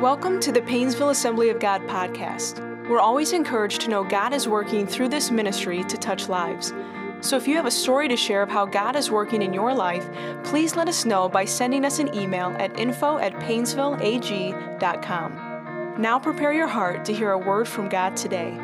Welcome to the Painesville Assembly of God podcast. We're always encouraged to know God is working through this ministry to touch lives. So if you have a story to share of how God is working in your life, please let us know by sending us an email at info at painesvilleag.com. Now prepare your heart to hear a word from God today.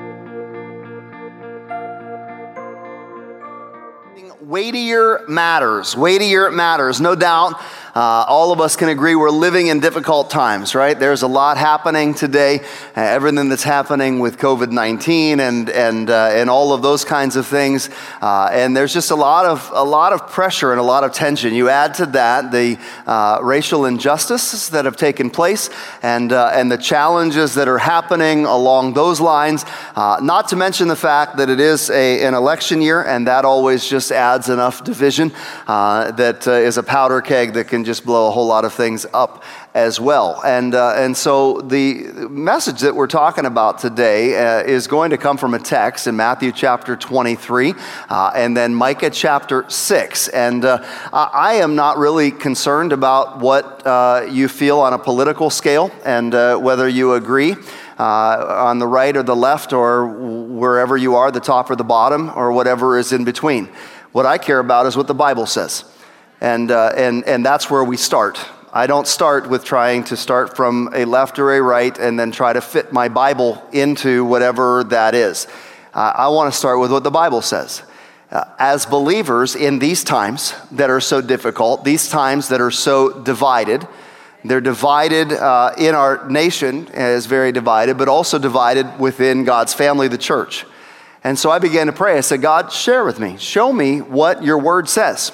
Weightier matters. Weightier matters. No doubt uh, all of us can agree we're living in difficult times, right? There's a lot happening today. Uh, everything that's happening with COVID 19 and, and, uh, and all of those kinds of things. Uh, and there's just a lot, of, a lot of pressure and a lot of tension. You add to that the uh, racial injustices that have taken place and, uh, and the challenges that are happening along those lines. not to mention the fact that it is a, an election year, and that always just adds enough division that is a powder keg that can can just blow a whole lot of things up as well. And, uh, and so the message that we're talking about today uh, is going to come from a text in Matthew chapter 23 uh, and then Micah chapter 6. And uh, I am not really concerned about what uh, you feel on a political scale and uh, whether you agree. on the right or the left, or wherever you are, the top or the bottom, or whatever is in between. What I care about is what the Bible says. And, uh, and, and that's where we start. I don't start with trying to start from a left or a right and then try to fit my Bible into whatever that is. Uh, I want to start with what the Bible says. Uh, as believers in these times that are so difficult, these times that are so divided, they're divided uh, in our nation, is very divided, but also divided within God's family, the church. And so I began to pray. I said, God, share with me. Show me what your word says.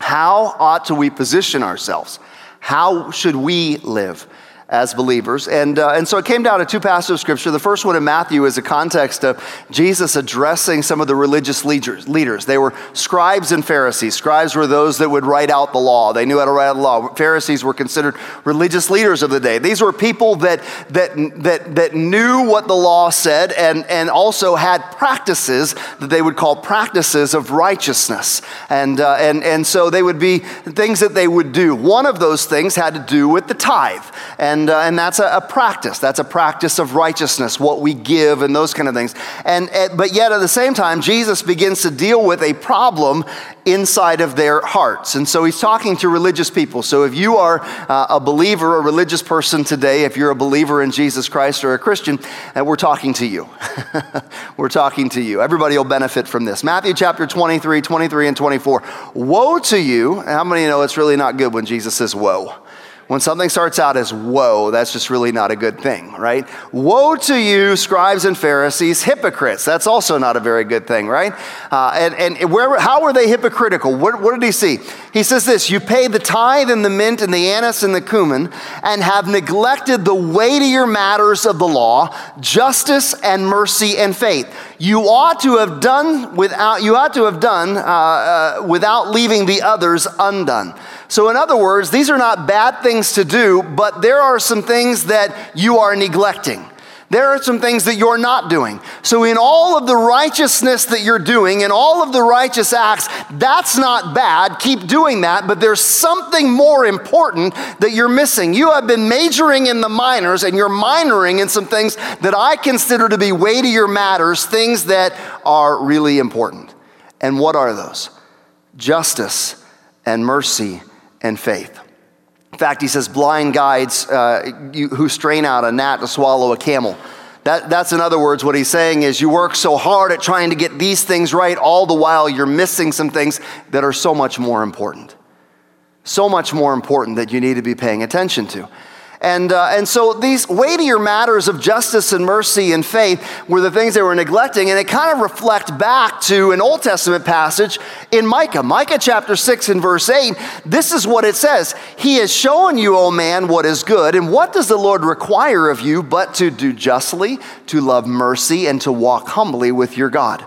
How ought to we position ourselves? How should we live? As believers. And, uh, and so it came down to two passages of scripture. The first one in Matthew is a context of Jesus addressing some of the religious leaders. They were scribes and Pharisees. Scribes were those that would write out the law, they knew how to write out the law. Pharisees were considered religious leaders of the day. These were people that, that, that, that knew what the law said and, and also had practices that they would call practices of righteousness. And, uh, and, and so they would be things that they would do. One of those things had to do with the tithe. And and, uh, and that's a, a, practice. That's a practice of righteousness, what we give and those kind of things. And, uh, but yet at the same time, Jesus begins to deal with a problem inside of their hearts. And so he's talking to religious people. So if you are uh, a believer, a religious person today, if you're a believer in Jesus Christ or a Christian, uh, we're talking to you. we're talking to you. Everybody will benefit from this. Matthew chapter 23, 23 and 24. Woe to you. How many know it's really not good when Jesus says woe? When something starts out as woe, that's just really not a good thing, right? Woe to you, scribes and Pharisees, hypocrites. That's also not a very good thing, right? Uh, and and where, how were they hypocritical? What, what did he see? He says this You pay the tithe and the mint and the anise and the cumin and have neglected the weightier matters of the law, justice and mercy and faith. You ought to have done without, you ought to have done uh, uh, without leaving the others undone. So, in other words, these are not bad things to do, but there are some things that you are neglecting. There are some things that you're not doing. So, in all of the righteousness that you're doing, in all of the righteous acts, that's not bad. Keep doing that, but there's something more important that you're missing. You have been majoring in the minors and you're minoring in some things that I consider to be weightier matters, things that are really important. And what are those? Justice and mercy and faith. In fact, he says, blind guides uh, you, who strain out a gnat to swallow a camel. That, that's in other words, what he's saying is you work so hard at trying to get these things right, all the while you're missing some things that are so much more important. So much more important that you need to be paying attention to. And, uh, and so these weightier matters of justice and mercy and faith were the things they were neglecting. And it kind of reflect back to an Old Testament passage in Micah. Micah chapter 6 and verse 8. This is what it says He has shown you, O man, what is good. And what does the Lord require of you but to do justly, to love mercy, and to walk humbly with your God?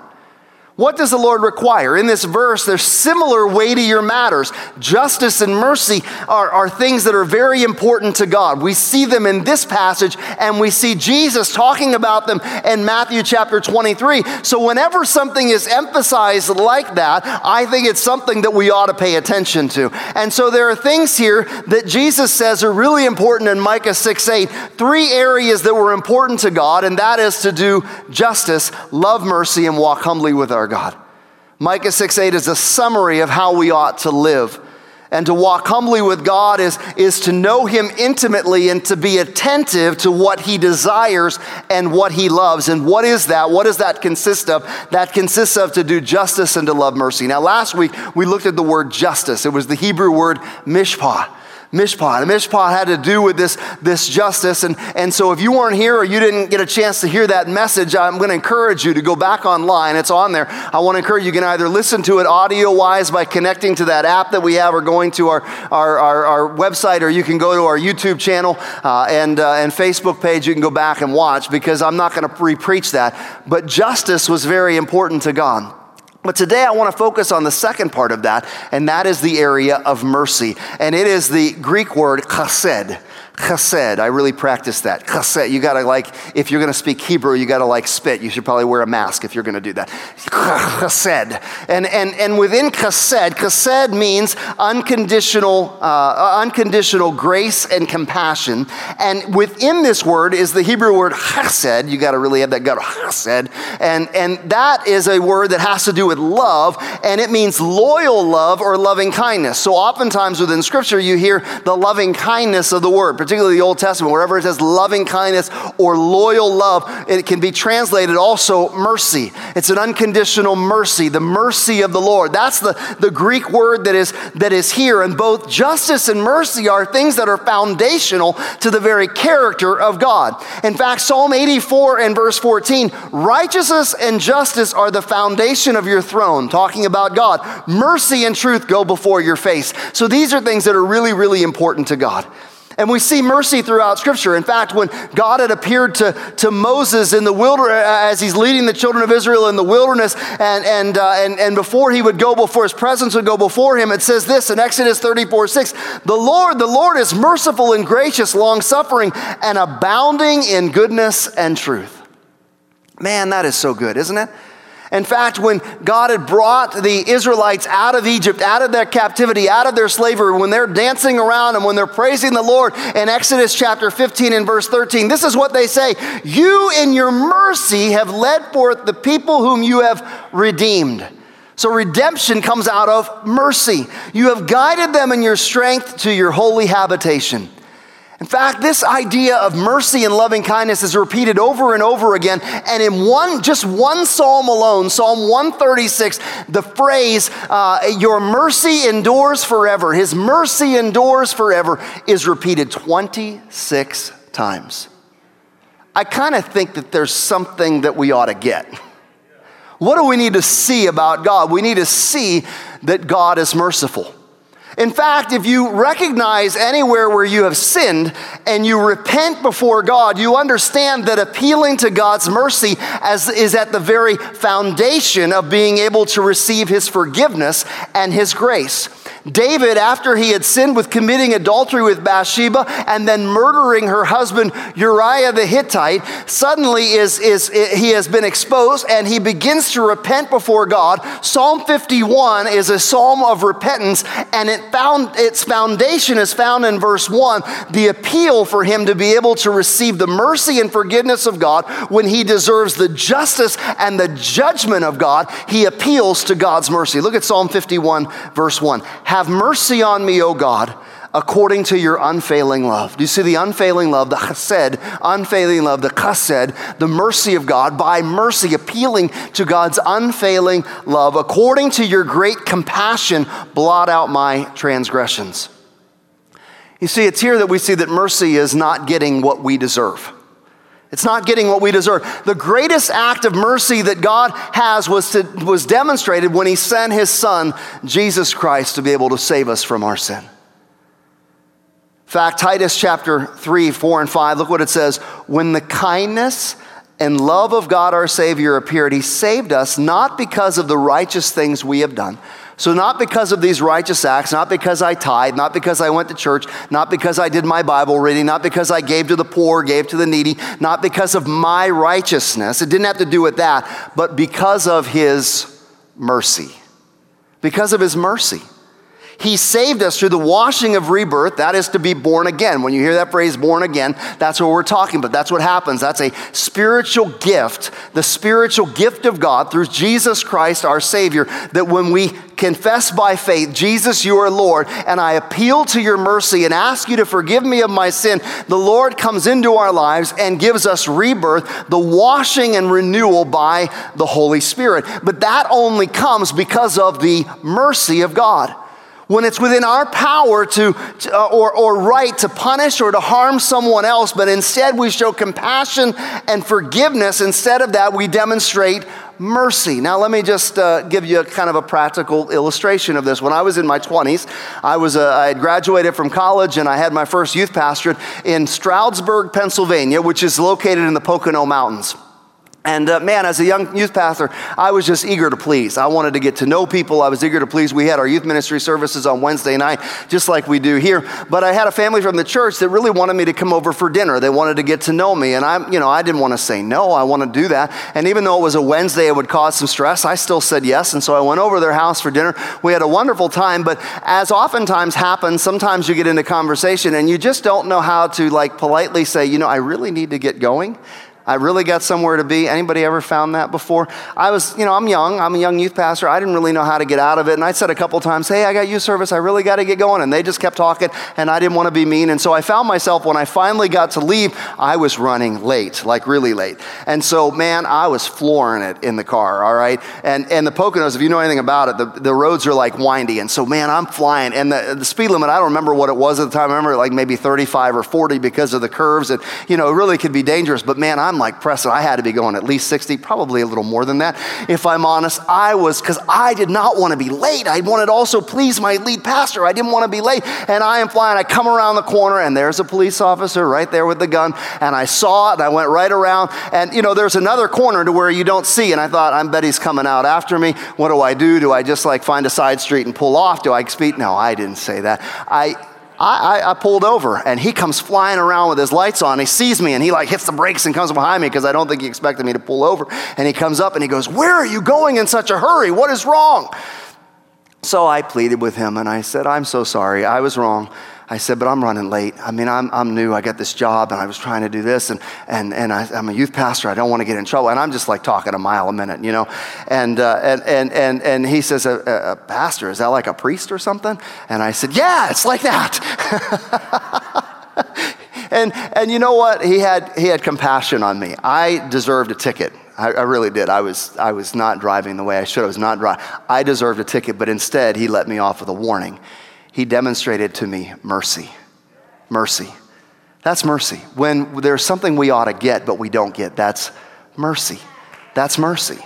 What does the Lord require? In this verse, there's similar weightier matters. Justice and mercy are, are things that are very important to God. We see them in this passage, and we see Jesus talking about them in Matthew chapter 23. So, whenever something is emphasized like that, I think it's something that we ought to pay attention to. And so, there are things here that Jesus says are really important in Micah 6 8. Three areas that were important to God, and that is to do justice, love mercy, and walk humbly with our our God. Micah 6 8 is a summary of how we ought to live. And to walk humbly with God is, is to know Him intimately and to be attentive to what He desires and what He loves. And what is that? What does that consist of? That consists of to do justice and to love mercy. Now, last week we looked at the word justice, it was the Hebrew word mishpah mishpat. And mishpat had to do with this, this justice. And, and so if you weren't here or you didn't get a chance to hear that message, I'm going to encourage you to go back online. It's on there. I want to encourage you, you can either listen to it audio wise by connecting to that app that we have or going to our, our, our, our website, or you can go to our YouTube channel uh, and, uh, and Facebook page. You can go back and watch because I'm not going to re preach that. But justice was very important to God. But today I want to focus on the second part of that, and that is the area of mercy. And it is the Greek word chesed chesed. I really practice that. Chesed. You gotta like, if you're gonna speak Hebrew, you gotta like spit. You should probably wear a mask if you're gonna do that. Chesed. And, and, and within chesed, chesed means unconditional, uh, unconditional grace and compassion. And within this word is the Hebrew word chesed. You gotta really have that gut, chesed. And, and that is a word that has to do with love, and it means loyal love or loving kindness. So oftentimes within scripture, you hear the loving kindness of the word particularly the Old Testament, wherever it says loving kindness or loyal love, it can be translated also mercy. It's an unconditional mercy, the mercy of the Lord. That's the, the Greek word that is, that is here. And both justice and mercy are things that are foundational to the very character of God. In fact, Psalm 84 and verse 14 righteousness and justice are the foundation of your throne, talking about God. Mercy and truth go before your face. So these are things that are really, really important to God. And we see mercy throughout Scripture. In fact, when God had appeared to, to Moses in the wilderness, as he's leading the children of Israel in the wilderness, and, and, uh, and, and before he would go before his presence would go before him, it says this in Exodus 34 6 The Lord, the Lord is merciful and gracious, long suffering, and abounding in goodness and truth. Man, that is so good, isn't it? In fact, when God had brought the Israelites out of Egypt, out of their captivity, out of their slavery, when they're dancing around and when they're praising the Lord in Exodus chapter 15 and verse 13, this is what they say You in your mercy have led forth the people whom you have redeemed. So redemption comes out of mercy. You have guided them in your strength to your holy habitation. In fact, this idea of mercy and loving kindness is repeated over and over again. And in one, just one psalm alone, Psalm 136, the phrase, uh, Your mercy endures forever, His mercy endures forever, is repeated 26 times. I kind of think that there's something that we ought to get. What do we need to see about God? We need to see that God is merciful. In fact, if you recognize anywhere where you have sinned and you repent before God, you understand that appealing to God's mercy as, is at the very foundation of being able to receive His forgiveness and His grace. David, after he had sinned with committing adultery with Bathsheba and then murdering her husband Uriah the Hittite, suddenly is, is, he has been exposed and he begins to repent before God. Psalm 51 is a psalm of repentance, and it found, its foundation is found in verse 1 the appeal for him to be able to receive the mercy and forgiveness of God when he deserves the justice and the judgment of God. He appeals to God's mercy. Look at Psalm 51, verse 1. Have mercy on me, O God, according to your unfailing love. Do you see the unfailing love, the chesed, unfailing love, the chesed, the mercy of God, by mercy, appealing to God's unfailing love. According to your great compassion, blot out my transgressions. You see, it's here that we see that mercy is not getting what we deserve. It's not getting what we deserve. The greatest act of mercy that God has was, to, was demonstrated when He sent His Son, Jesus Christ, to be able to save us from our sin. In fact, Titus chapter 3, 4, and 5, look what it says. When the kindness and love of God our Savior appeared, He saved us not because of the righteous things we have done. So, not because of these righteous acts, not because I tithe, not because I went to church, not because I did my Bible reading, not because I gave to the poor, gave to the needy, not because of my righteousness. It didn't have to do with that, but because of His mercy. Because of His mercy. He saved us through the washing of rebirth. That is to be born again. When you hear that phrase, born again, that's what we're talking about. That's what happens. That's a spiritual gift, the spiritual gift of God through Jesus Christ, our Savior, that when we confess by faith, Jesus, you are Lord, and I appeal to your mercy and ask you to forgive me of my sin, the Lord comes into our lives and gives us rebirth, the washing and renewal by the Holy Spirit. But that only comes because of the mercy of God when it's within our power to, to uh, or, or right to punish or to harm someone else, but instead we show compassion and forgiveness. Instead of that, we demonstrate mercy. Now, let me just uh, give you a kind of a practical illustration of this. When I was in my 20s, I, was, uh, I had graduated from college and I had my first youth pastorate in Stroudsburg, Pennsylvania, which is located in the Pocono Mountains. And uh, man, as a young youth pastor, I was just eager to please. I wanted to get to know people. I was eager to please. We had our youth ministry services on Wednesday night, just like we do here. But I had a family from the church that really wanted me to come over for dinner. They wanted to get to know me. And I, you know, I didn't want to say no. I want to do that. And even though it was a Wednesday, it would cause some stress. I still said yes. And so I went over to their house for dinner. We had a wonderful time. But as oftentimes happens, sometimes you get into conversation and you just don't know how to like politely say, you know, I really need to get going. I really got somewhere to be. Anybody ever found that before? I was, you know, I'm young. I'm a young youth pastor. I didn't really know how to get out of it. And I said a couple times, hey, I got youth service. I really got to get going. And they just kept talking, and I didn't want to be mean. And so I found myself, when I finally got to leave, I was running late, like really late. And so, man, I was flooring it in the car, all right? And, and the Poconos, if you know anything about it, the, the roads are like windy. And so, man, I'm flying. And the, the speed limit, I don't remember what it was at the time. I remember like maybe 35 or 40 because of the curves. And, you know, it really could be dangerous. But, man, I'm like pressing. I had to be going at least 60, probably a little more than that. If I'm honest, I was, because I did not want to be late. I wanted also please my lead pastor. I didn't want to be late. And I am flying. I come around the corner, and there's a police officer right there with the gun. And I saw it, and I went right around. And, you know, there's another corner to where you don't see. And I thought, I bet he's coming out after me. What do I do? Do I just like find a side street and pull off? Do I speed? No, I didn't say that. I, I, I, I, pulled over and he comes flying around with his lights on. He sees me and he like hits the brakes and comes behind me because I don't think he expected me to pull over. And he comes up and he goes, Where are you going in such a hurry? What is wrong? So I pleaded with him and I said, I'm so sorry. I was wrong. I said, but I'm running late. I mean, I'm, I'm new. I got this job and I was trying to do this and, and, and I, am a youth pastor. I don't want to get in trouble. And I'm just like talking a mile a minute, you know? And, uh, and, and, and, and he says, a, a, pastor, is that like a priest or something? And I said, yeah, it's like that. and, and you know what? He had, he had compassion on me. I deserved a ticket. I, I, really did. I was, I was not driving the way I should. I was not driving. I deserved a ticket, but instead, he let me off with a warning he demonstrated to me mercy. Mercy. That's mercy. When there's something we ought to get, but we don't get, that's mercy. That's mercy.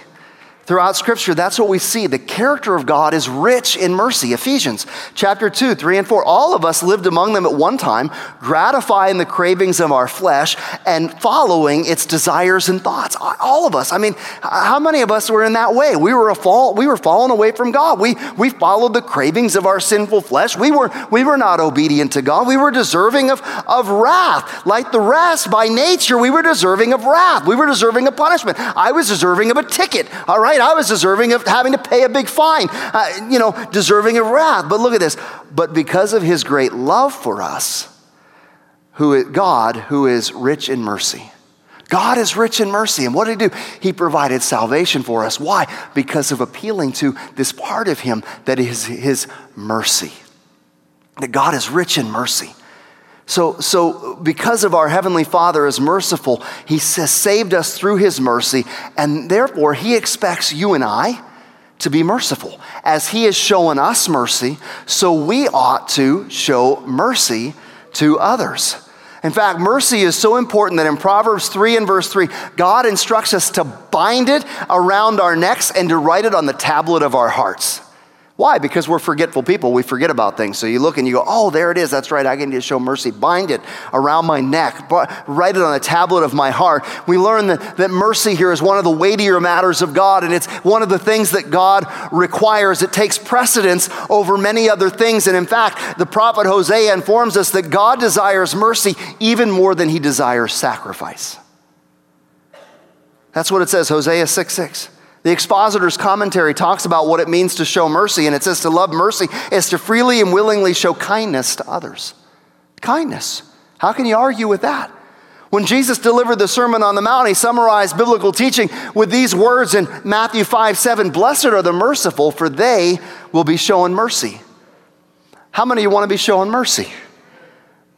Throughout Scripture, that's what we see. The character of God is rich in mercy. Ephesians chapter 2, 3, and 4. All of us lived among them at one time, gratifying the cravings of our flesh and following its desires and thoughts. All of us. I mean, how many of us were in that way? We were, a fall, we were fallen away from God. We, we followed the cravings of our sinful flesh. We were, we were not obedient to God. We were deserving of, of wrath. Like the rest, by nature, we were deserving of wrath. We were deserving of punishment. I was deserving of a ticket, all right? Right? I was deserving of having to pay a big fine, uh, you know, deserving of wrath. But look at this. But because of his great love for us, who God, who is rich in mercy, God is rich in mercy. And what did He do? He provided salvation for us. Why? Because of appealing to this part of Him that is His mercy. That God is rich in mercy. So, so because of our Heavenly Father is merciful, He has saved us through His mercy, and therefore He expects you and I to be merciful. As He has shown us mercy, so we ought to show mercy to others. In fact, mercy is so important that in Proverbs 3 and verse 3, God instructs us to bind it around our necks and to write it on the tablet of our hearts. Why? Because we're forgetful people. We forget about things. So you look and you go, oh, there it is. That's right. I can to show mercy. Bind it around my neck. Write it on a tablet of my heart. We learn that, that mercy here is one of the weightier matters of God, and it's one of the things that God requires. It takes precedence over many other things. And in fact, the prophet Hosea informs us that God desires mercy even more than he desires sacrifice. That's what it says, Hosea 6 6. The expositor's commentary talks about what it means to show mercy, and it says to love mercy is to freely and willingly show kindness to others. Kindness. How can you argue with that? When Jesus delivered the Sermon on the Mount, he summarized biblical teaching with these words in Matthew 5 7 Blessed are the merciful, for they will be shown mercy. How many of you want to be shown mercy?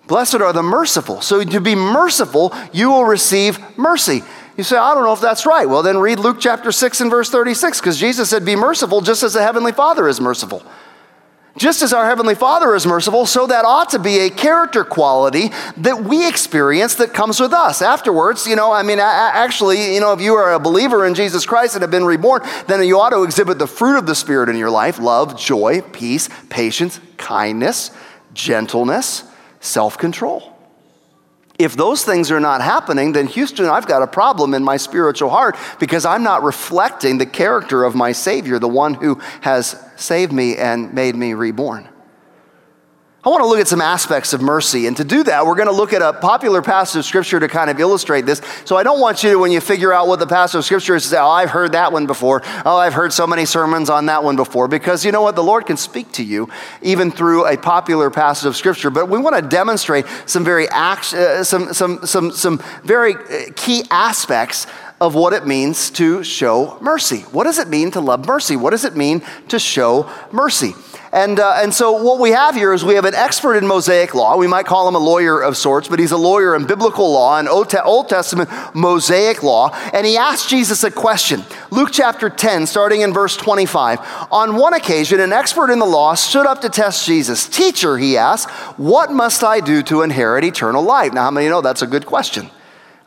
Blessed are the merciful. So to be merciful, you will receive mercy. You say, I don't know if that's right. Well, then read Luke chapter 6 and verse 36, because Jesus said, Be merciful just as the Heavenly Father is merciful. Just as our Heavenly Father is merciful, so that ought to be a character quality that we experience that comes with us. Afterwards, you know, I mean, actually, you know, if you are a believer in Jesus Christ and have been reborn, then you ought to exhibit the fruit of the Spirit in your life love, joy, peace, patience, kindness, gentleness, self control. If those things are not happening, then Houston, I've got a problem in my spiritual heart because I'm not reflecting the character of my Savior, the one who has saved me and made me reborn. I want to look at some aspects of mercy. And to do that, we're going to look at a popular passage of scripture to kind of illustrate this. So I don't want you to, when you figure out what the passage of scripture is, say, oh, I've heard that one before. Oh, I've heard so many sermons on that one before. Because you know what? The Lord can speak to you even through a popular passage of scripture. But we want to demonstrate some very, act, uh, some, some, some, some very uh, key aspects of what it means to show mercy. What does it mean to love mercy? What does it mean to show mercy? And, uh, and so, what we have here is we have an expert in Mosaic law. We might call him a lawyer of sorts, but he's a lawyer in biblical law and Old Testament Mosaic law. And he asked Jesus a question. Luke chapter 10, starting in verse 25. On one occasion, an expert in the law stood up to test Jesus. Teacher, he asked, what must I do to inherit eternal life? Now, how many know that's a good question?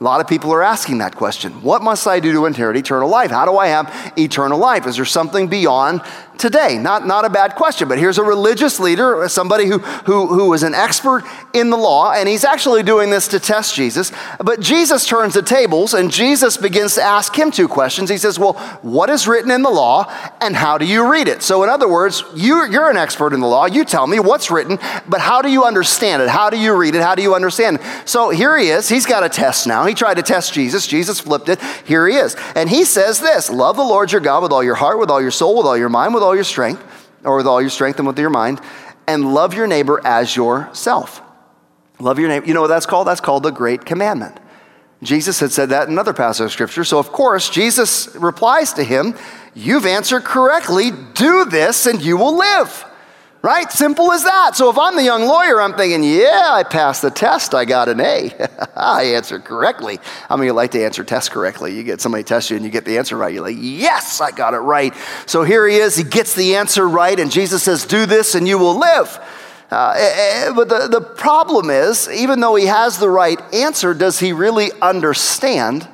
A lot of people are asking that question. What must I do to inherit eternal life? How do I have eternal life? Is there something beyond today? Not, not a bad question, but here's a religious leader, somebody who, who, who is an expert in the law, and he's actually doing this to test Jesus. But Jesus turns the tables, and Jesus begins to ask him two questions. He says, Well, what is written in the law, and how do you read it? So, in other words, you, you're an expert in the law. You tell me what's written, but how do you understand it? How do you read it? How do you understand it? So, here he is. He's got a test now. He tried to test Jesus. Jesus flipped it. Here he is. And he says this Love the Lord your God with all your heart, with all your soul, with all your mind, with all your strength, or with all your strength and with your mind, and love your neighbor as yourself. Love your neighbor. You know what that's called? That's called the Great Commandment. Jesus had said that in another passage of Scripture. So, of course, Jesus replies to him, You've answered correctly. Do this and you will live. Right? Simple as that. So if I'm the young lawyer, I'm thinking, yeah, I passed the test. I got an A. I answered correctly. How many like to answer tests correctly? You get somebody test you and you get the answer right. You're like, yes, I got it right. So here he is. He gets the answer right. And Jesus says, do this and you will live. Uh, eh, eh, but the, the problem is, even though he has the right answer, does he really understand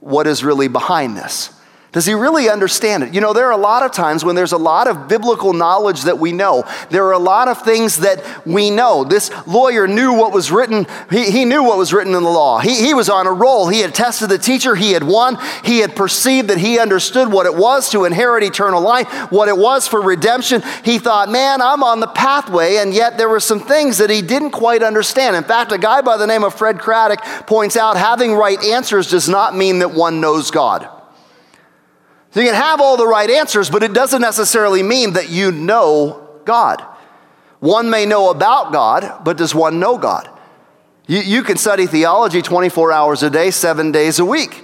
what is really behind this? Does he really understand it? You know, there are a lot of times when there's a lot of biblical knowledge that we know. There are a lot of things that we know. This lawyer knew what was written, he, he knew what was written in the law. He, he was on a roll. He had tested the teacher, he had won. He had perceived that he understood what it was to inherit eternal life, what it was for redemption. He thought, man, I'm on the pathway, and yet there were some things that he didn't quite understand. In fact, a guy by the name of Fred Craddock points out having right answers does not mean that one knows God. So you can have all the right answers, but it doesn't necessarily mean that you know God. One may know about God, but does one know God? You, you can study theology 24 hours a day, seven days a week,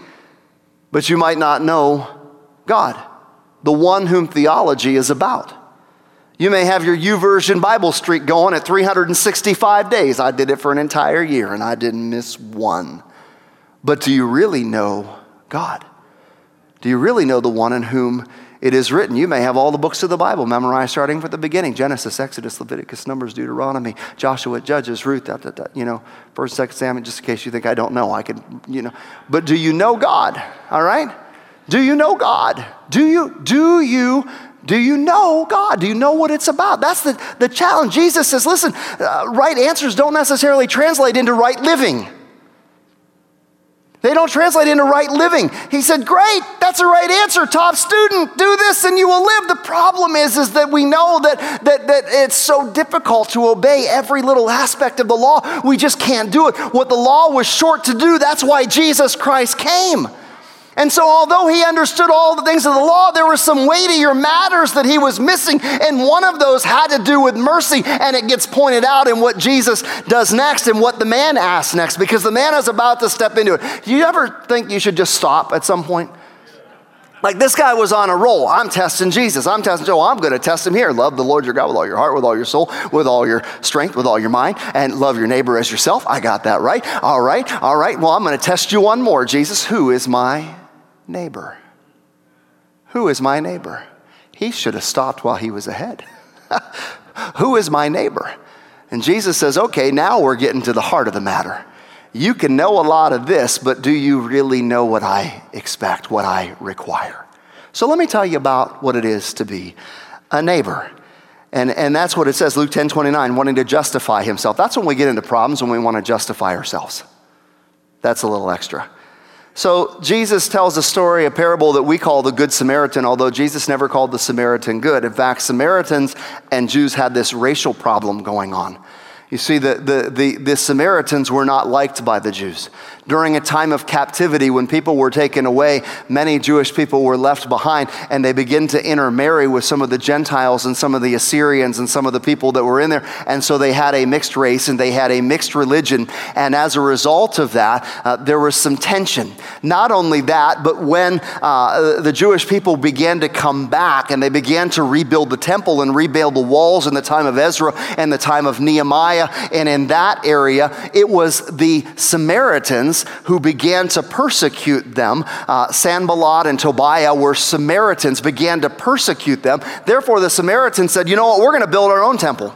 but you might not know God, the one whom theology is about. You may have your YouVersion Bible streak going at 365 days. I did it for an entire year and I didn't miss one. But do you really know God? Do you really know the one in whom it is written? You may have all the books of the Bible memorized starting from the beginning Genesis, Exodus, Leviticus, Numbers, Deuteronomy, Joshua, Judges, Ruth, da, da, da, you know, 1st, 2nd Samuel, just in case you think I don't know. I can, you know. But do you know God? All right? Do you know God? Do you, do you Do you know God? Do you know what it's about? That's the, the challenge. Jesus says, listen, uh, right answers don't necessarily translate into right living. They don't translate into right living. He said, Great, that's a right answer. Top student, do this and you will live. The problem is, is that we know that, that, that it's so difficult to obey every little aspect of the law. We just can't do it. What the law was short to do, that's why Jesus Christ came. And so, although he understood all the things of the law, there were some weightier matters that he was missing. And one of those had to do with mercy. And it gets pointed out in what Jesus does next and what the man asks next, because the man is about to step into it. Do you ever think you should just stop at some point? Like this guy was on a roll. I'm testing Jesus. I'm testing Joe. I'm going to test him here. Love the Lord your God with all your heart, with all your soul, with all your strength, with all your mind, and love your neighbor as yourself. I got that right. All right. All right. Well, I'm going to test you one more, Jesus. Who is my neighbor. Who is my neighbor? He should have stopped while he was ahead. Who is my neighbor? And Jesus says, okay, now we're getting to the heart of the matter. You can know a lot of this, but do you really know what I expect, what I require? So let me tell you about what it is to be a neighbor. And, and that's what it says, Luke 10 29, wanting to justify himself. That's when we get into problems, when we want to justify ourselves. That's a little extra. So Jesus tells a story, a parable that we call the Good Samaritan, although Jesus never called the Samaritan good. In fact, Samaritans and Jews had this racial problem going on. You see, the, the, the, the, Samaritans were not liked by the Jews. During a time of captivity, when people were taken away, many Jewish people were left behind, and they begin to intermarry with some of the Gentiles and some of the Assyrians and some of the people that were in there. And so they had a mixed race and they had a mixed religion. And as a result of that, uh, there was some tension. Not only that, but when uh, the Jewish people began to come back and they began to rebuild the temple and rebuild the walls in the time of Ezra and the time of Nehemiah and in that area, it was the Samaritans who began to persecute them. Uh, Sanballat and Tobiah were Samaritans, began to persecute them. Therefore, the Samaritans said, You know what? We're going to build our own temple.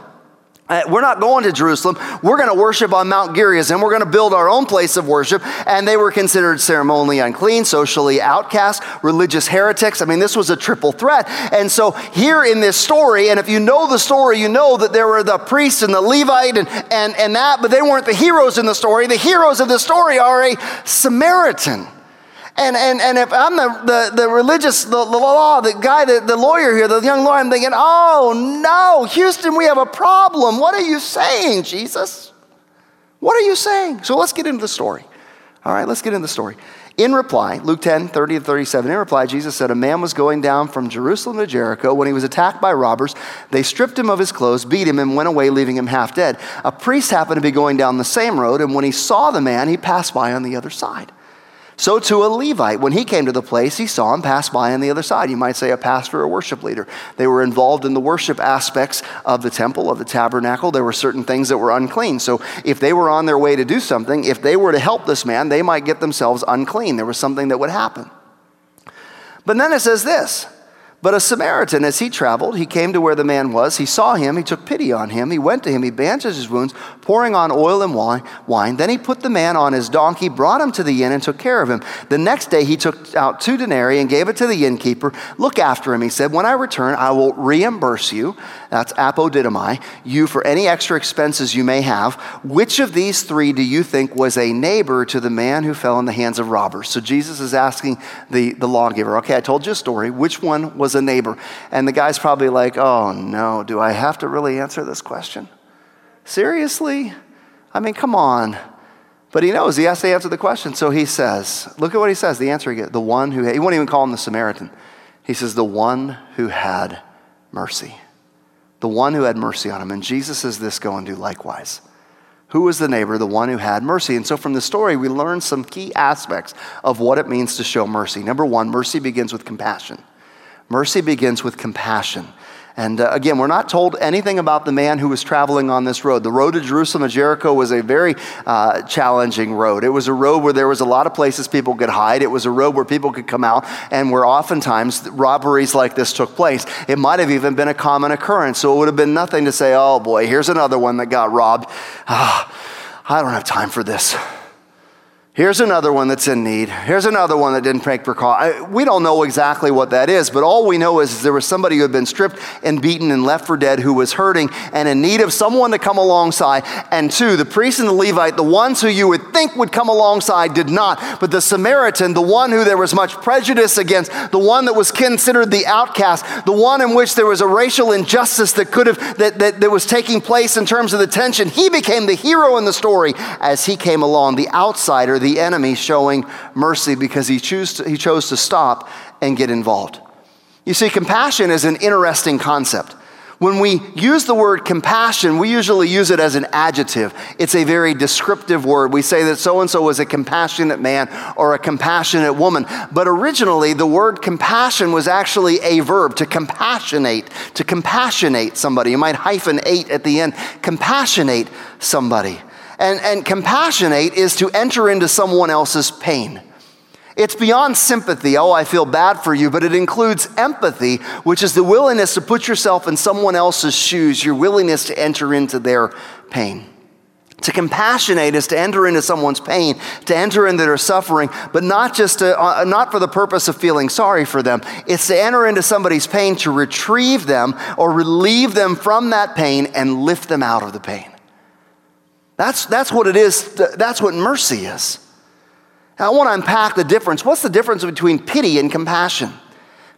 Uh, we're not going to Jerusalem. We're going to worship on Mount Gerizim. We're going to build our own place of worship. And they were considered ceremonially unclean, socially outcast, religious heretics. I mean, this was a triple threat. And so, here in this story, and if you know the story, you know that there were the priest and the Levite and, and, and that, but they weren't the heroes in the story. The heroes of the story are a Samaritan. And, and, and if I'm the, the, the religious, the, the law, the guy, the, the lawyer here, the young lawyer, I'm thinking, oh no, Houston, we have a problem. What are you saying, Jesus? What are you saying? So let's get into the story. All right, let's get into the story. In reply, Luke 10, 30 to 37, in reply, Jesus said, A man was going down from Jerusalem to Jericho. When he was attacked by robbers, they stripped him of his clothes, beat him, and went away, leaving him half dead. A priest happened to be going down the same road, and when he saw the man, he passed by on the other side. So to a Levite, when he came to the place, he saw him pass by on the other side. You might say a pastor or worship leader. They were involved in the worship aspects of the temple, of the tabernacle. There were certain things that were unclean. So if they were on their way to do something, if they were to help this man, they might get themselves unclean. There was something that would happen. But then it says this but a Samaritan, as he traveled, he came to where the man was. He saw him. He took pity on him. He went to him. He bandaged his wounds, pouring on oil and wine. Then he put the man on his donkey, brought him to the inn, and took care of him. The next day he took out two denarii and gave it to the innkeeper. Look after him, he said. When I return, I will reimburse you. That's apodidomai, you for any extra expenses you may have. Which of these three do you think was a neighbor to the man who fell in the hands of robbers? So Jesus is asking the, the lawgiver, okay, I told you a story. Which one was was a neighbor. And the guy's probably like, oh no, do I have to really answer this question? Seriously? I mean, come on. But he knows he has to answer the question. So he says, look at what he says, the answer he gets. The one who, he won't even call him the Samaritan. He says, the one who had mercy. The one who had mercy on him. And Jesus says this, go and do likewise. Who was the neighbor? The one who had mercy. And so from the story, we learn some key aspects of what it means to show mercy. Number one, mercy begins with compassion. Mercy begins with compassion. And uh, again, we're not told anything about the man who was traveling on this road. The road to Jerusalem and Jericho was a very uh, challenging road. It was a road where there was a lot of places people could hide. It was a road where people could come out and where oftentimes robberies like this took place. It might have even been a common occurrence. So it would have been nothing to say, oh boy, here's another one that got robbed. Ah, I don't have time for this. Here's another one that's in need. Here's another one that didn't take precaution. We don't know exactly what that is, but all we know is there was somebody who had been stripped and beaten and left for dead who was hurting and in need of someone to come alongside. And two, the priest and the Levite, the ones who you would think would come alongside, did not. But the Samaritan, the one who there was much prejudice against, the one that was considered the outcast, the one in which there was a racial injustice that could have that, that, that was taking place in terms of the tension, he became the hero in the story as he came along, the outsider, the enemy showing mercy because he, choose to, he chose to stop and get involved. You see, compassion is an interesting concept. When we use the word compassion, we usually use it as an adjective. It's a very descriptive word. We say that so and so was a compassionate man or a compassionate woman. But originally, the word compassion was actually a verb to compassionate, to compassionate somebody. You might hyphen eight at the end, compassionate somebody. And, and compassionate is to enter into someone else's pain. It's beyond sympathy, oh, I feel bad for you, but it includes empathy, which is the willingness to put yourself in someone else's shoes, your willingness to enter into their pain. To compassionate is to enter into someone's pain, to enter into their suffering, but not just to, uh, not for the purpose of feeling sorry for them. It's to enter into somebody's pain to retrieve them or relieve them from that pain and lift them out of the pain. That's, that's what it is. That's what mercy is. Now, I want to unpack the difference. What's the difference between pity and compassion?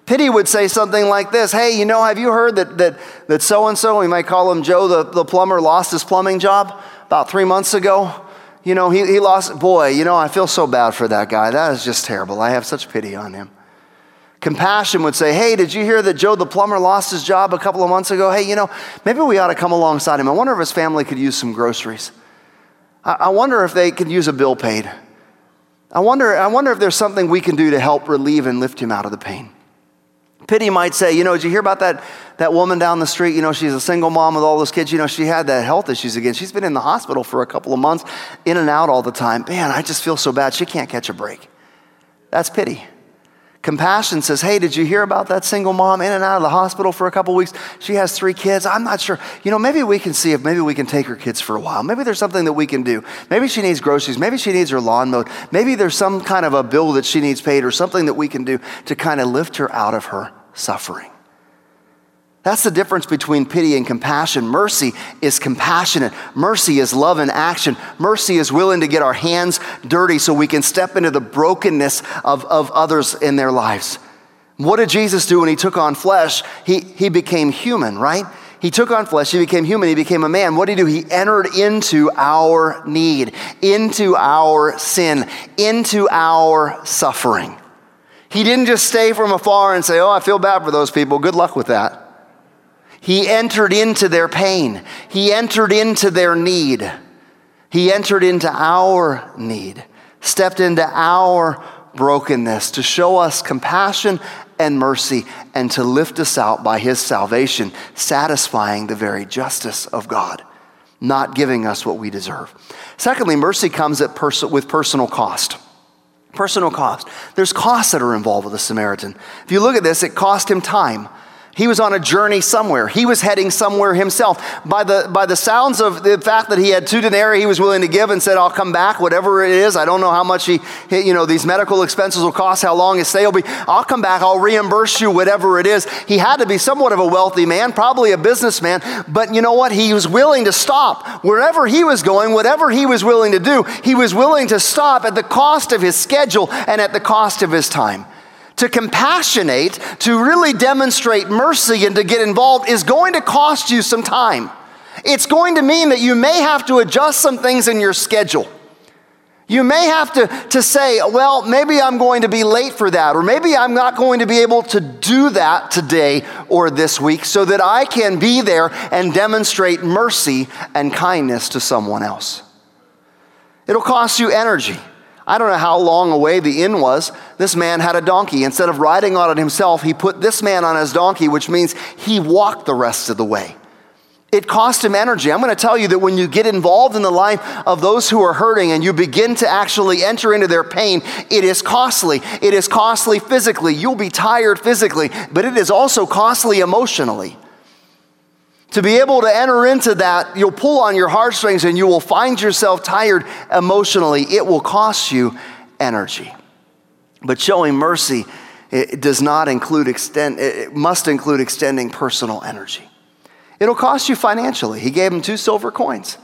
Pity would say something like this Hey, you know, have you heard that, that, that so-and-so, we might call him Joe the, the plumber, lost his plumbing job about three months ago? You know, he, he lost, boy, you know, I feel so bad for that guy. That is just terrible. I have such pity on him. Compassion would say, Hey, did you hear that Joe the plumber lost his job a couple of months ago? Hey, you know, maybe we ought to come alongside him. I wonder if his family could use some groceries. I wonder if they could use a bill paid. I wonder, I wonder if there's something we can do to help relieve and lift him out of the pain. Pity might say, you know, did you hear about that, that woman down the street? You know, she's a single mom with all those kids. You know, she had that health issues again. She's been in the hospital for a couple of months, in and out all the time. Man, I just feel so bad. She can't catch a break. That's pity. Compassion says, Hey, did you hear about that single mom in and out of the hospital for a couple weeks? She has three kids. I'm not sure. You know, maybe we can see if maybe we can take her kids for a while. Maybe there's something that we can do. Maybe she needs groceries. Maybe she needs her lawn mowed. Maybe there's some kind of a bill that she needs paid or something that we can do to kind of lift her out of her suffering. That's the difference between pity and compassion. Mercy is compassionate. Mercy is love in action. Mercy is willing to get our hands dirty so we can step into the brokenness of, of others in their lives. What did Jesus do when he took on flesh? He, he became human, right? He took on flesh, he became human, he became a man. What did he do? He entered into our need, into our sin, into our suffering. He didn't just stay from afar and say, Oh, I feel bad for those people. Good luck with that. He entered into their pain. He entered into their need. He entered into our need, stepped into our brokenness to show us compassion and mercy and to lift us out by his salvation, satisfying the very justice of God, not giving us what we deserve. Secondly, mercy comes at pers- with personal cost. Personal cost. There's costs that are involved with the Samaritan. If you look at this, it cost him time. He was on a journey somewhere. He was heading somewhere himself. By the, by the sounds of the fact that he had two denarii he was willing to give and said, I'll come back, whatever it is. I don't know how much he, you know, these medical expenses will cost, how long his stay will be. I'll come back, I'll reimburse you, whatever it is. He had to be somewhat of a wealthy man, probably a businessman, but you know what? He was willing to stop. Wherever he was going, whatever he was willing to do, he was willing to stop at the cost of his schedule and at the cost of his time to compassionate, to really demonstrate mercy and to get involved is going to cost you some time. It's going to mean that you may have to adjust some things in your schedule. You may have to, to say, well, maybe I'm going to be late for that, or maybe I'm not going to be able to do that today or this week so that I can be there and demonstrate mercy and kindness to someone else. It'll cost you energy. I don't know how long away the inn was. This man had a donkey. Instead of riding on it himself, he put this man on his donkey, which means he walked the rest of the way. It cost him energy. I'm going to tell you that when you get involved in the life of those who are hurting and you begin to actually enter into their pain, it is costly. It is costly physically. You'll be tired physically, but it is also costly emotionally. To be able to enter into that, you'll pull on your heartstrings and you will find yourself tired emotionally. It will cost you energy. But showing mercy it does not include extend it must include extending personal energy. It'll cost you financially. He gave him two silver coins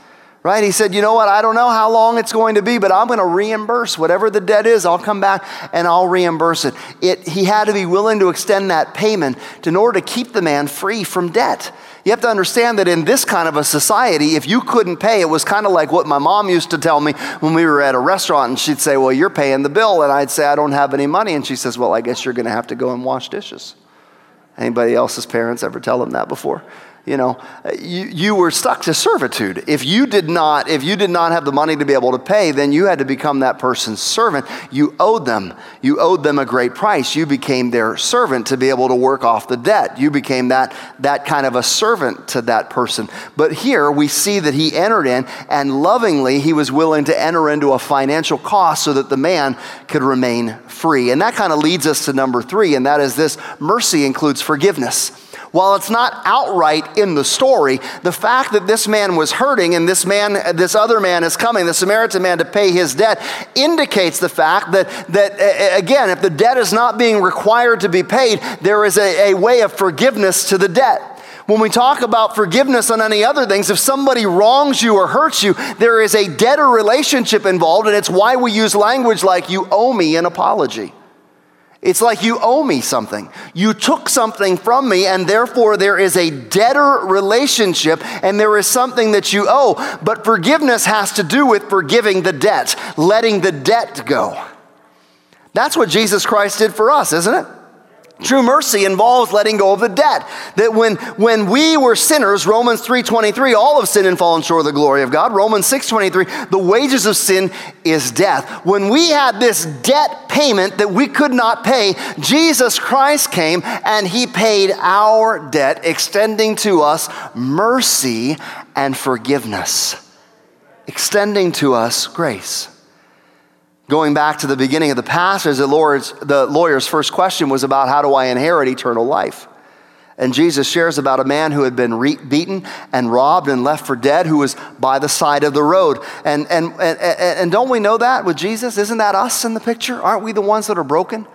right? He said, You know what? I don't know how long it's going to be, but I'm going to reimburse whatever the debt is. I'll come back and I'll reimburse it. it. He had to be willing to extend that payment in order to keep the man free from debt. You have to understand that in this kind of a society, if you couldn't pay, it was kind of like what my mom used to tell me when we were at a restaurant, and she'd say, Well, you're paying the bill. And I'd say, I don't have any money. And she says, Well, I guess you're going to have to go and wash dishes. Anybody else's parents ever tell them that before? You know, you, you were stuck to servitude. If you did not, if you did not have the money to be able to pay, then you had to become that person's servant. You owed them. You owed them a great price. You became their servant to be able to work off the debt. You became that, that kind of a servant to that person. But here we see that he entered in and lovingly he was willing to enter into a financial cost so that the man could remain free. And that kind of leads us to number three, and that is this mercy includes forgiveness. While it's not outright in the story, the fact that this man was hurting and this man, this other man is coming, the Samaritan man, to pay his debt, indicates the fact that, that again, if the debt is not being required to be paid, there is a, a way of forgiveness to the debt. When we talk about forgiveness on any other things, if somebody wrongs you or hurts you, there is a debtor relationship involved, and it's why we use language like, you owe me an apology. It's like you owe me something. You took something from me, and therefore there is a debtor relationship, and there is something that you owe. But forgiveness has to do with forgiving the debt, letting the debt go. That's what Jesus Christ did for us, isn't it? True mercy involves letting go of the debt. That when, when we were sinners, Romans 3.23, all of sin and fallen short of the glory of God. Romans 6.23, the wages of sin is death. When we had this debt payment that we could not pay, Jesus Christ came and he paid our debt, extending to us mercy and forgiveness. Extending to us grace. Going back to the beginning of the passage, the lawyer's, the lawyer's first question was about how do I inherit eternal life? And Jesus shares about a man who had been re- beaten and robbed and left for dead, who was by the side of the road. And, and, and, and don't we know that with Jesus? Isn't that us in the picture? Aren't we the ones that are broken?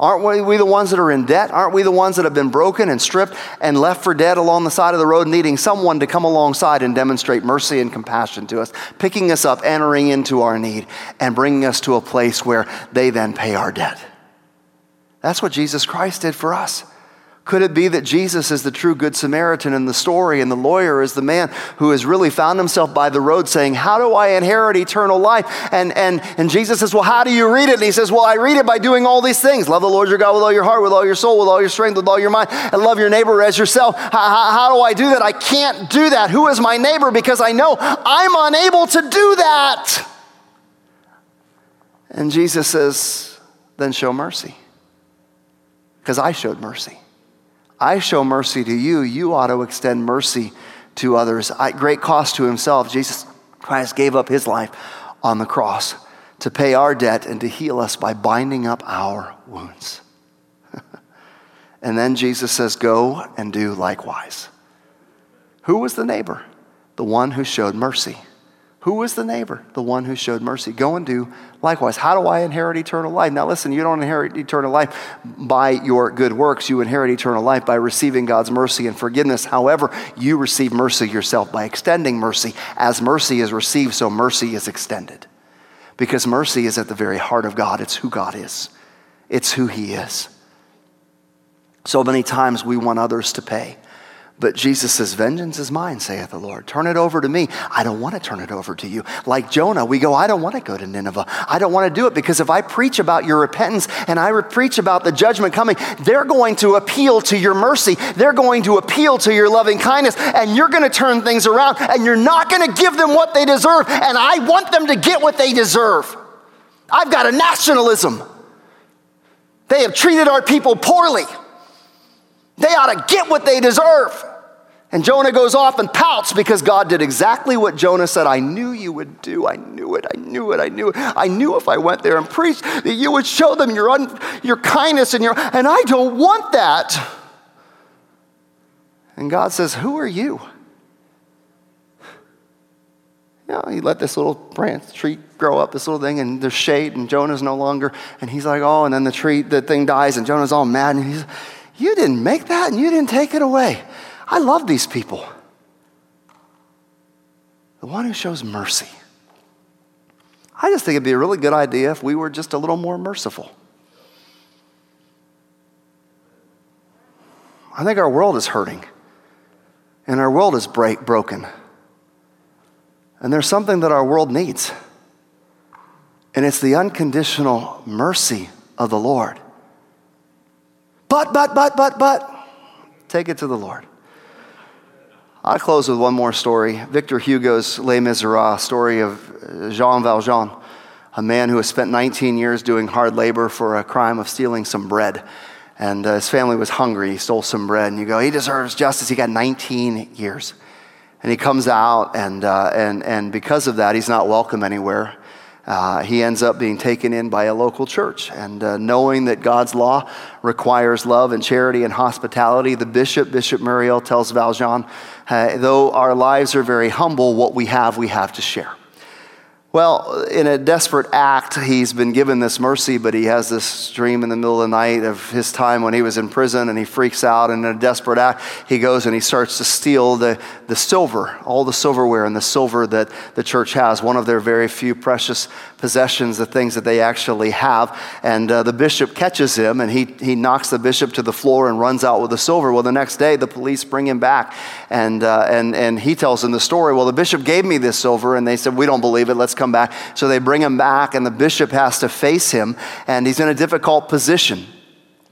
Aren't we the ones that are in debt? Aren't we the ones that have been broken and stripped and left for dead along the side of the road, needing someone to come alongside and demonstrate mercy and compassion to us, picking us up, entering into our need, and bringing us to a place where they then pay our debt? That's what Jesus Christ did for us. Could it be that Jesus is the true Good Samaritan in the story, and the lawyer is the man who has really found himself by the road saying, How do I inherit eternal life? And, and, and Jesus says, Well, how do you read it? And he says, Well, I read it by doing all these things love the Lord your God with all your heart, with all your soul, with all your strength, with all your mind, and love your neighbor as yourself. How, how, how do I do that? I can't do that. Who is my neighbor? Because I know I'm unable to do that. And Jesus says, Then show mercy. Because I showed mercy. I show mercy to you, you ought to extend mercy to others. At great cost to himself, Jesus Christ gave up his life on the cross to pay our debt and to heal us by binding up our wounds. and then Jesus says, Go and do likewise. Who was the neighbor? The one who showed mercy. Who was the neighbor? The one who showed mercy. Go and do likewise. How do I inherit eternal life? Now, listen, you don't inherit eternal life by your good works. You inherit eternal life by receiving God's mercy and forgiveness. However, you receive mercy yourself by extending mercy. As mercy is received, so mercy is extended. Because mercy is at the very heart of God, it's who God is, it's who He is. So many times we want others to pay. But Jesus says, Vengeance is mine, saith the Lord. Turn it over to me. I don't want to turn it over to you. Like Jonah, we go, I don't want to go to Nineveh. I don't want to do it because if I preach about your repentance and I preach about the judgment coming, they're going to appeal to your mercy. They're going to appeal to your loving kindness, and you're going to turn things around, and you're not going to give them what they deserve. And I want them to get what they deserve. I've got a nationalism. They have treated our people poorly. They ought to get what they deserve. And Jonah goes off and pouts because God did exactly what Jonah said, I knew you would do. I knew it. I knew it. I knew it. I knew if I went there and preached that you would show them your, un, your kindness and your, and I don't want that. And God says, Who are you? You know, he let this little branch tree grow up, this little thing, and there's shade, and Jonah's no longer. And he's like, oh, and then the tree, the thing dies, and Jonah's all mad. And he's, you didn't make that, and you didn't take it away. I love these people. The one who shows mercy. I just think it'd be a really good idea if we were just a little more merciful. I think our world is hurting, and our world is break, broken. And there's something that our world needs, and it's the unconditional mercy of the Lord. But, but, but, but, but, take it to the Lord. I'll close with one more story. Victor Hugo's Les Miserables, story of Jean Valjean, a man who has spent 19 years doing hard labor for a crime of stealing some bread. And uh, his family was hungry. He stole some bread. And you go, he deserves justice. He got 19 years. And he comes out, and, uh, and, and because of that, he's not welcome anywhere. Uh, he ends up being taken in by a local church. And uh, knowing that God's law requires love and charity and hospitality, the bishop, Bishop Myriel, tells Valjean, though our lives are very humble, what we have, we have to share. Well, in a desperate act, he's been given this mercy, but he has this dream in the middle of the night of his time when he was in prison and he freaks out. And in a desperate act, he goes and he starts to steal the, the silver, all the silverware and the silver that the church has, one of their very few precious possessions, the things that they actually have. And uh, the bishop catches him and he, he knocks the bishop to the floor and runs out with the silver. Well, the next day, the police bring him back and, uh, and, and he tells them the story. Well, the bishop gave me this silver and they said, We don't believe it. Let's come come back. So they bring him back, and the bishop has to face him, and he's in a difficult position.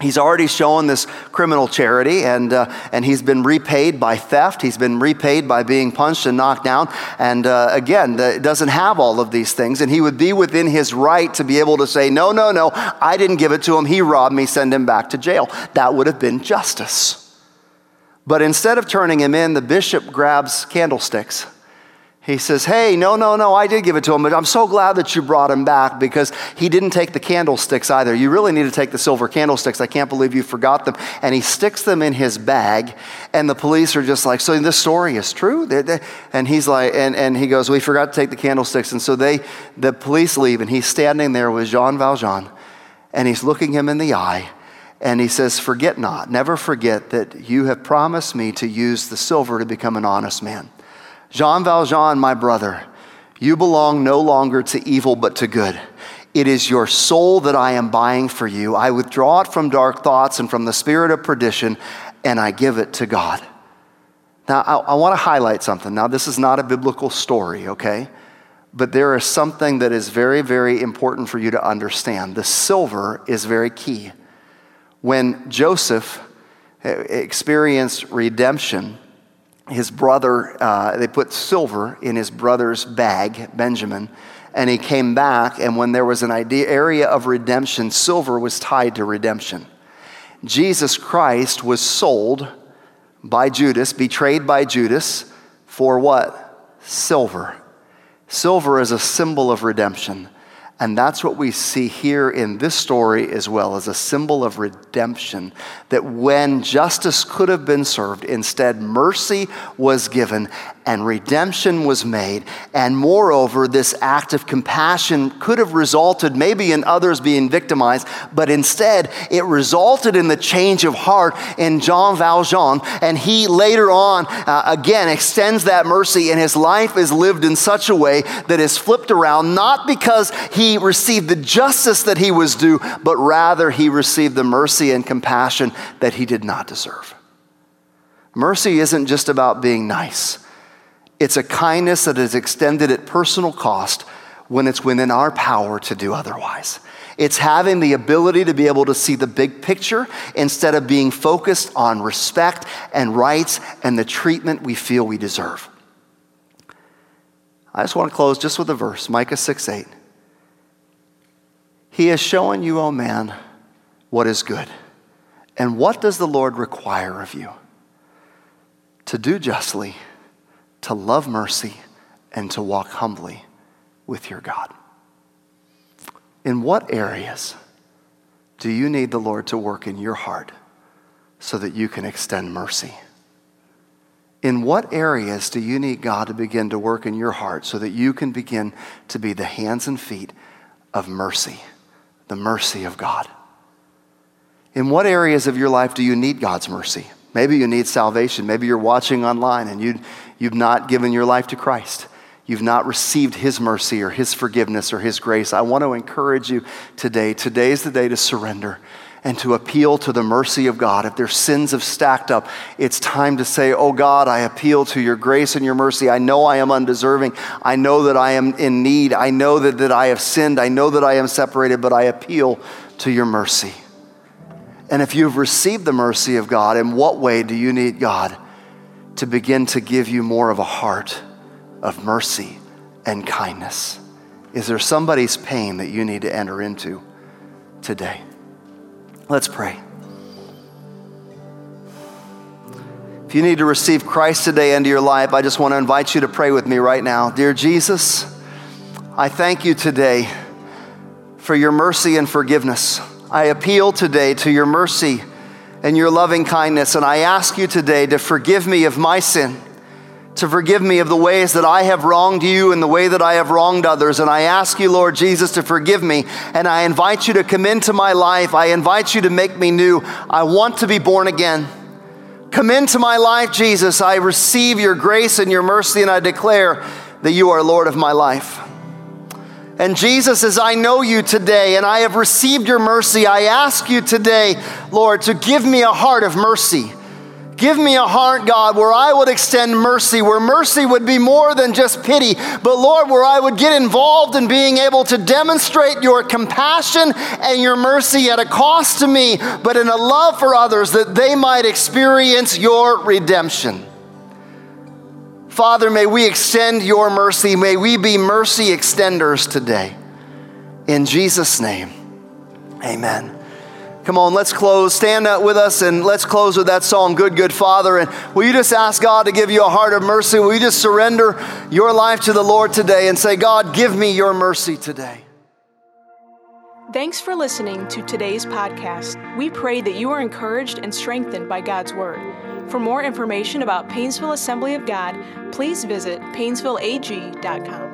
He's already shown this criminal charity, and, uh, and he's been repaid by theft. He's been repaid by being punched and knocked down. And uh, again, the, doesn't have all of these things. And he would be within his right to be able to say, No, no, no, I didn't give it to him. He robbed me, send him back to jail. That would have been justice. But instead of turning him in, the bishop grabs candlesticks he says, Hey, no, no, no, I did give it to him, but I'm so glad that you brought him back because he didn't take the candlesticks either. You really need to take the silver candlesticks. I can't believe you forgot them. And he sticks them in his bag, and the police are just like, So this story is true? And he's like, and, and he goes, We forgot to take the candlesticks. And so they, the police leave, and he's standing there with Jean Valjean, and he's looking him in the eye. And he says, Forget not, never forget that you have promised me to use the silver to become an honest man. Jean Valjean, my brother, you belong no longer to evil but to good. It is your soul that I am buying for you. I withdraw it from dark thoughts and from the spirit of perdition, and I give it to God. Now, I, I want to highlight something. Now, this is not a biblical story, okay? But there is something that is very, very important for you to understand. The silver is very key. When Joseph eh, experienced redemption, his brother, uh, they put silver in his brother's bag, Benjamin, and he came back. And when there was an idea, area of redemption, silver was tied to redemption. Jesus Christ was sold by Judas, betrayed by Judas, for what? Silver. Silver is a symbol of redemption. And that's what we see here in this story as well as a symbol of redemption. That when justice could have been served, instead mercy was given and redemption was made. And moreover, this act of compassion could have resulted maybe in others being victimized, but instead it resulted in the change of heart in Jean Valjean. And he later on, uh, again, extends that mercy, and his life is lived in such a way that is flipped around, not because he received the justice that he was due, but rather he received the mercy and compassion that he did not deserve. Mercy isn't just about being nice. It's a kindness that is extended at personal cost when it's within our power to do otherwise. It's having the ability to be able to see the big picture instead of being focused on respect and rights and the treatment we feel we deserve. I just want to close just with a verse Micah 6 8. He has shown you, O oh man, what is good. And what does the Lord require of you? To do justly to love mercy, and to walk humbly with your God. In what areas do you need the Lord to work in your heart so that you can extend mercy? In what areas do you need God to begin to work in your heart so that you can begin to be the hands and feet of mercy, the mercy of God? In what areas of your life do you need God's mercy? Maybe you need salvation. Maybe you're watching online and you, you've not given your life to Christ. You've not received His mercy or His forgiveness or His grace. I want to encourage you today. Today is the day to surrender and to appeal to the mercy of God. If their sins have stacked up, it's time to say, Oh God, I appeal to your grace and your mercy. I know I am undeserving. I know that I am in need. I know that, that I have sinned. I know that I am separated, but I appeal to your mercy. And if you've received the mercy of God, in what way do you need God to begin to give you more of a heart of mercy and kindness? Is there somebody's pain that you need to enter into today? Let's pray. If you need to receive Christ today into your life, I just want to invite you to pray with me right now. Dear Jesus, I thank you today for your mercy and forgiveness. I appeal today to your mercy and your loving kindness, and I ask you today to forgive me of my sin to forgive me of the ways that I have wronged you and the way that I have wronged others. And I ask you, Lord Jesus, to forgive me. And I invite you to come into my life. I invite you to make me new. I want to be born again. Come into my life, Jesus. I receive your grace and your mercy, and I declare that you are Lord of my life. And Jesus, as I know you today and I have received your mercy, I ask you today, Lord, to give me a heart of mercy Give me a heart, God, where I would extend mercy, where mercy would be more than just pity, but Lord, where I would get involved in being able to demonstrate your compassion and your mercy at a cost to me, but in a love for others that they might experience your redemption. Father, may we extend your mercy. May we be mercy extenders today. In Jesus' name, amen. Come on, let's close. Stand up with us and let's close with that song, Good, Good Father. And will you just ask God to give you a heart of mercy? Will you just surrender your life to the Lord today and say, God, give me your mercy today? Thanks for listening to today's podcast. We pray that you are encouraged and strengthened by God's Word. For more information about Painesville Assembly of God, please visit painesvilleag.com.